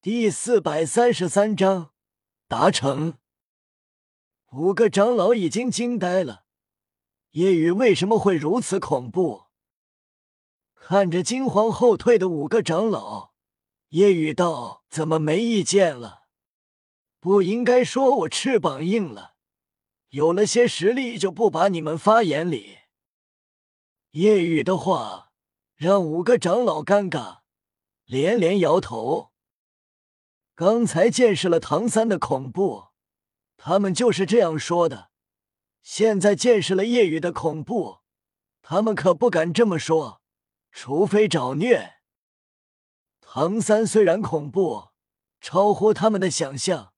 第四百三十三章达成。五个长老已经惊呆了，夜雨为什么会如此恐怖？看着惊慌后退的五个长老，夜雨道：“怎么没意见了？不应该说我翅膀硬了，有了些实力就不把你们发眼里。”夜雨的话让五个长老尴尬，连连摇头。刚才见识了唐三的恐怖，他们就是这样说的。现在见识了夜雨的恐怖，他们可不敢这么说，除非找虐。唐三虽然恐怖，超乎他们的想象，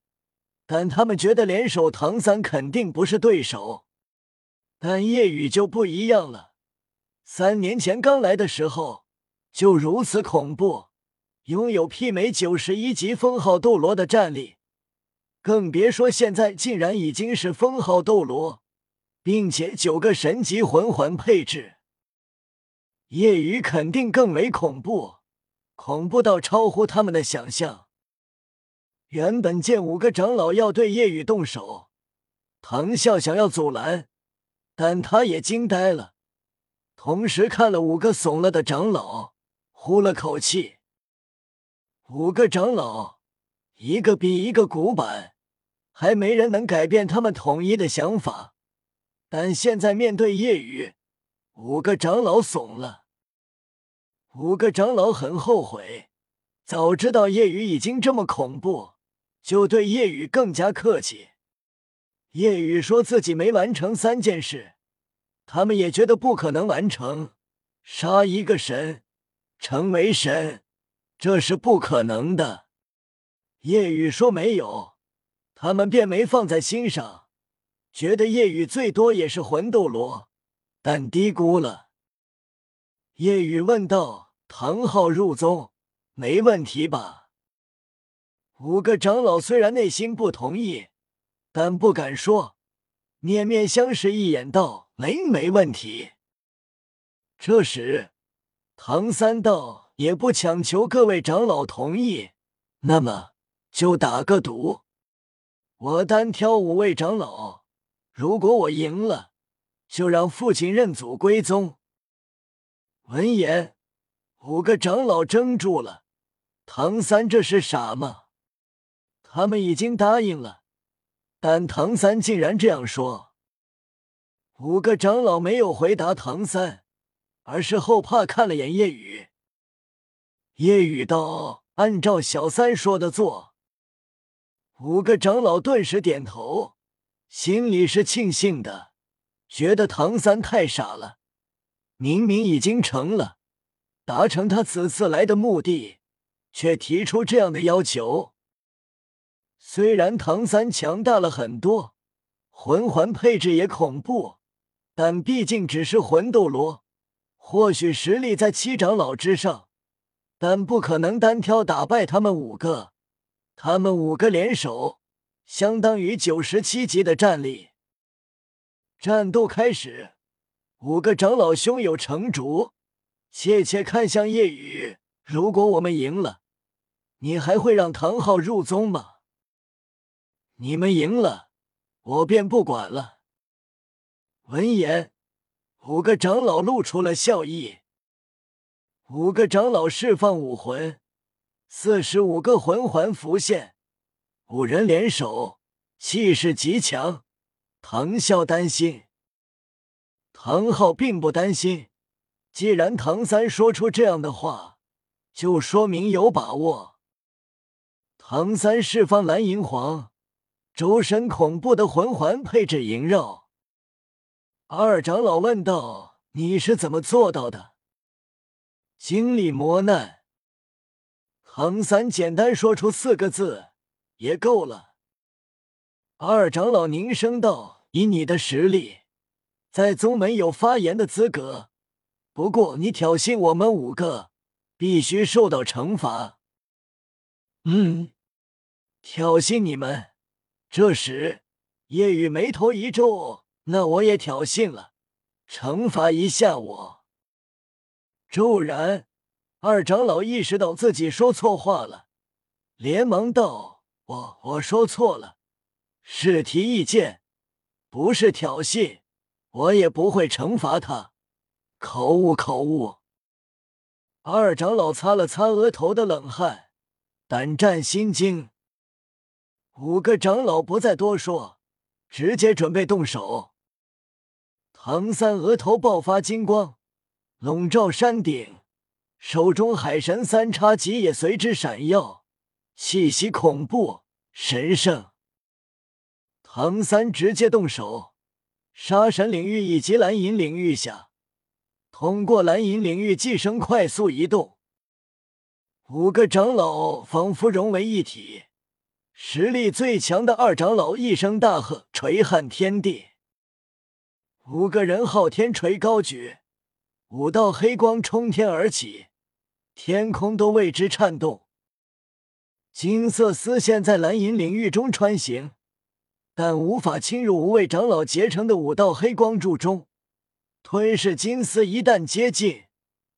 但他们觉得联手唐三肯定不是对手。但夜雨就不一样了，三年前刚来的时候就如此恐怖。拥有媲美九十一级封号斗罗的战力，更别说现在竟然已经是封号斗罗，并且九个神级魂环配置。夜雨肯定更为恐怖，恐怖到超乎他们的想象。原本见五个长老要对夜雨动手，唐啸想要阻拦，但他也惊呆了，同时看了五个怂了的长老，呼了口气。五个长老，一个比一个古板，还没人能改变他们统一的想法。但现在面对夜雨，五个长老怂了。五个长老很后悔，早知道夜雨已经这么恐怖，就对夜雨更加客气。夜雨说自己没完成三件事，他们也觉得不可能完成，杀一个神，成为神。这是不可能的，夜雨说没有，他们便没放在心上，觉得夜雨最多也是魂斗罗，但低估了。夜雨问道：“唐昊入宗没问题吧？”五个长老虽然内心不同意，但不敢说，面面相视一眼，道：“没没问题。”这时，唐三道。也不强求各位长老同意，那么就打个赌，我单挑五位长老，如果我赢了，就让父亲认祖归宗。闻言，五个长老怔住了。唐三这是傻吗？他们已经答应了，但唐三竟然这样说。五个长老没有回答唐三，而是后怕看了眼夜雨。夜雨道：“按照小三说的做。”五个长老顿时点头，心里是庆幸的，觉得唐三太傻了。明明已经成了，达成他此次来的目的，却提出这样的要求。虽然唐三强大了很多，魂环配置也恐怖，但毕竟只是魂斗罗，或许实力在七长老之上。但不可能单挑打败他们五个，他们五个联手，相当于九十七级的战力。战斗开始，五个长老胸有成竹，怯怯看向夜雨：“如果我们赢了，你还会让唐昊入宗吗？”你们赢了，我便不管了。闻言，五个长老露出了笑意。五个长老释放武魂，四十五个魂环浮现，五人联手，气势极强。唐啸担心，唐昊并不担心。既然唐三说出这样的话，就说明有把握。唐三释放蓝银皇，周身恐怖的魂环配置萦绕。二长老问道：“你是怎么做到的？”经历磨难，唐三简单说出四个字也够了。二长老凝声道：“以你的实力，在宗门有发言的资格。不过你挑衅我们五个，必须受到惩罚。”嗯，挑衅你们。这时，叶雨眉头一皱：“那我也挑衅了，惩罚一下我。”骤然，二长老意识到自己说错话了，连忙道：“我我说错了，是提意见，不是挑衅，我也不会惩罚他。口误，口误。”二长老擦了擦额头的冷汗，胆战心惊。五个长老不再多说，直接准备动手。唐三额头爆发金光，笼罩山顶，手中海神三叉戟也随之闪耀，气息恐怖神圣。唐三直接动手，杀神领域以及蓝银领域下，通过蓝银领域寄生快速移动。五个长老仿佛融为一体，实力最强的二长老一声大喝，锤撼天地。五个人昊天锤高举，五道黑光冲天而起，天空都为之颤动。金色丝线在蓝银领域中穿行，但无法侵入五位长老结成的五道黑光柱中。吞噬金丝一旦接近，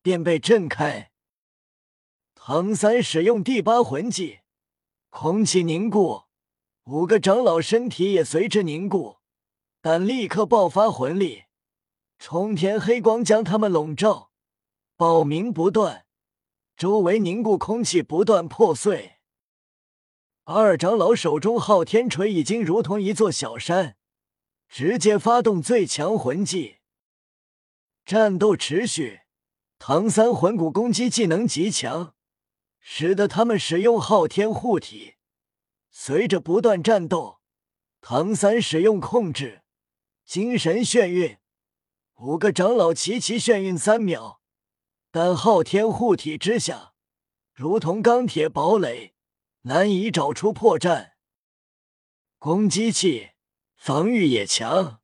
便被震开。唐三使用第八魂技，空气凝固，五个长老身体也随之凝固。但立刻爆发魂力，冲天黑光将他们笼罩，爆鸣不断，周围凝固空气不断破碎。二长老手中昊天锤已经如同一座小山，直接发动最强魂技。战斗持续，唐三魂骨攻击技能极强，使得他们使用昊天护体。随着不断战斗，唐三使用控制。精神眩晕，五个长老齐齐眩晕三秒，但昊天护体之下，如同钢铁堡垒，难以找出破绽。攻击器，防御也强。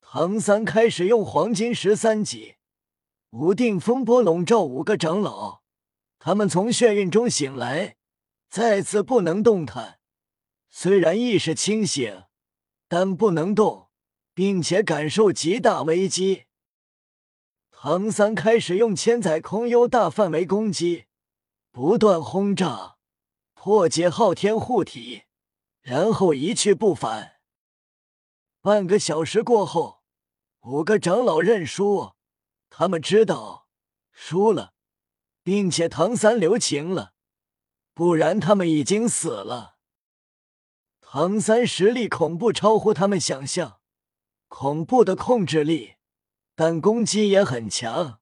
唐三开始用黄金十三级无定风波笼罩五个长老，他们从眩晕中醒来，再次不能动弹。虽然意识清醒，但不能动。并且感受极大危机。唐三开始用千载空幽大范围攻击，不断轰炸，破解昊天护体，然后一去不返。半个小时过后，五个长老认输，他们知道输了，并且唐三留情了，不然他们已经死了。唐三实力恐怖超乎他们想象。恐怖的控制力，但攻击也很强。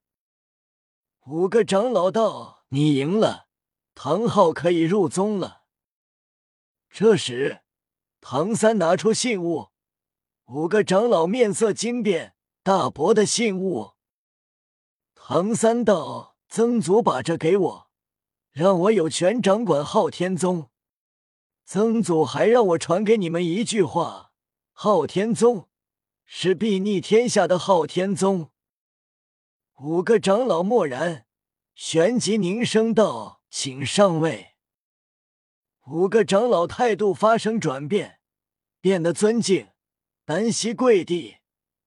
五个长老道：“你赢了，唐昊可以入宗了。”这时，唐三拿出信物，五个长老面色惊变。大伯的信物。唐三道：“曾祖把这给我，让我有权掌管昊天宗。曾祖还让我传给你们一句话：昊天宗。”是睥睨天下的昊天宗。五个长老默然，旋即凝声道：“请上位。”五个长老态度发生转变，变得尊敬，单膝跪地，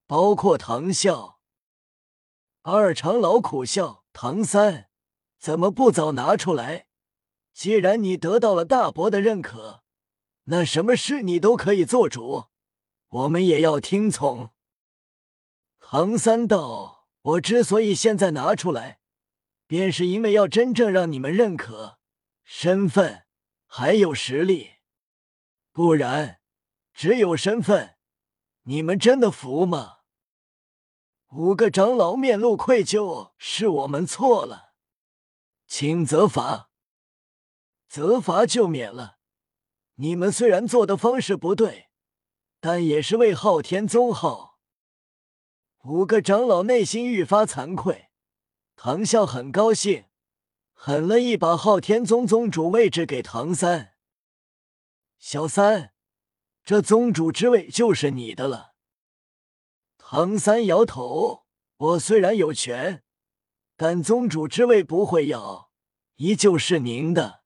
包括唐啸。二长老苦笑：“唐三，怎么不早拿出来？既然你得到了大伯的认可，那什么事你都可以做主。”我们也要听从。唐三道：“我之所以现在拿出来，便是因为要真正让你们认可身份还有实力，不然只有身份，你们真的服吗？”五个长老面露愧疚：“是我们错了，请责罚。责罚就免了。你们虽然做的方式不对。”但也是为昊天宗好。五个长老内心愈发惭愧。唐啸很高兴，狠了一把昊天宗宗主位置给唐三。小三，这宗主之位就是你的了。唐三摇头：“我虽然有权，但宗主之位不会要，依旧是您的。”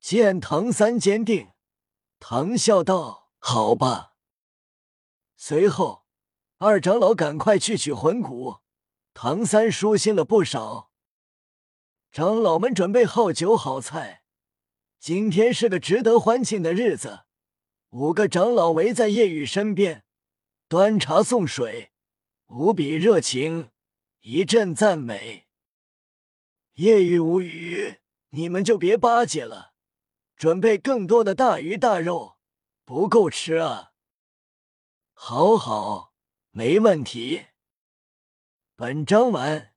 见唐三坚定，唐啸道。好吧。随后，二长老赶快去取魂骨，唐三舒心了不少。长老们准备好酒好菜，今天是个值得欢庆的日子。五个长老围在叶雨身边，端茶送水，无比热情，一阵赞美。叶雨无语，你们就别巴结了，准备更多的大鱼大肉，不够吃啊！好好，没问题。本章完。